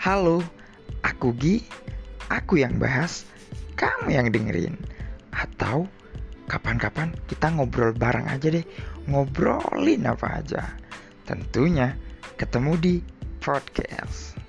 Halo, aku Gi, aku yang bahas, kamu yang dengerin. Atau kapan-kapan kita ngobrol bareng aja deh, ngobrolin apa aja. Tentunya ketemu di podcast.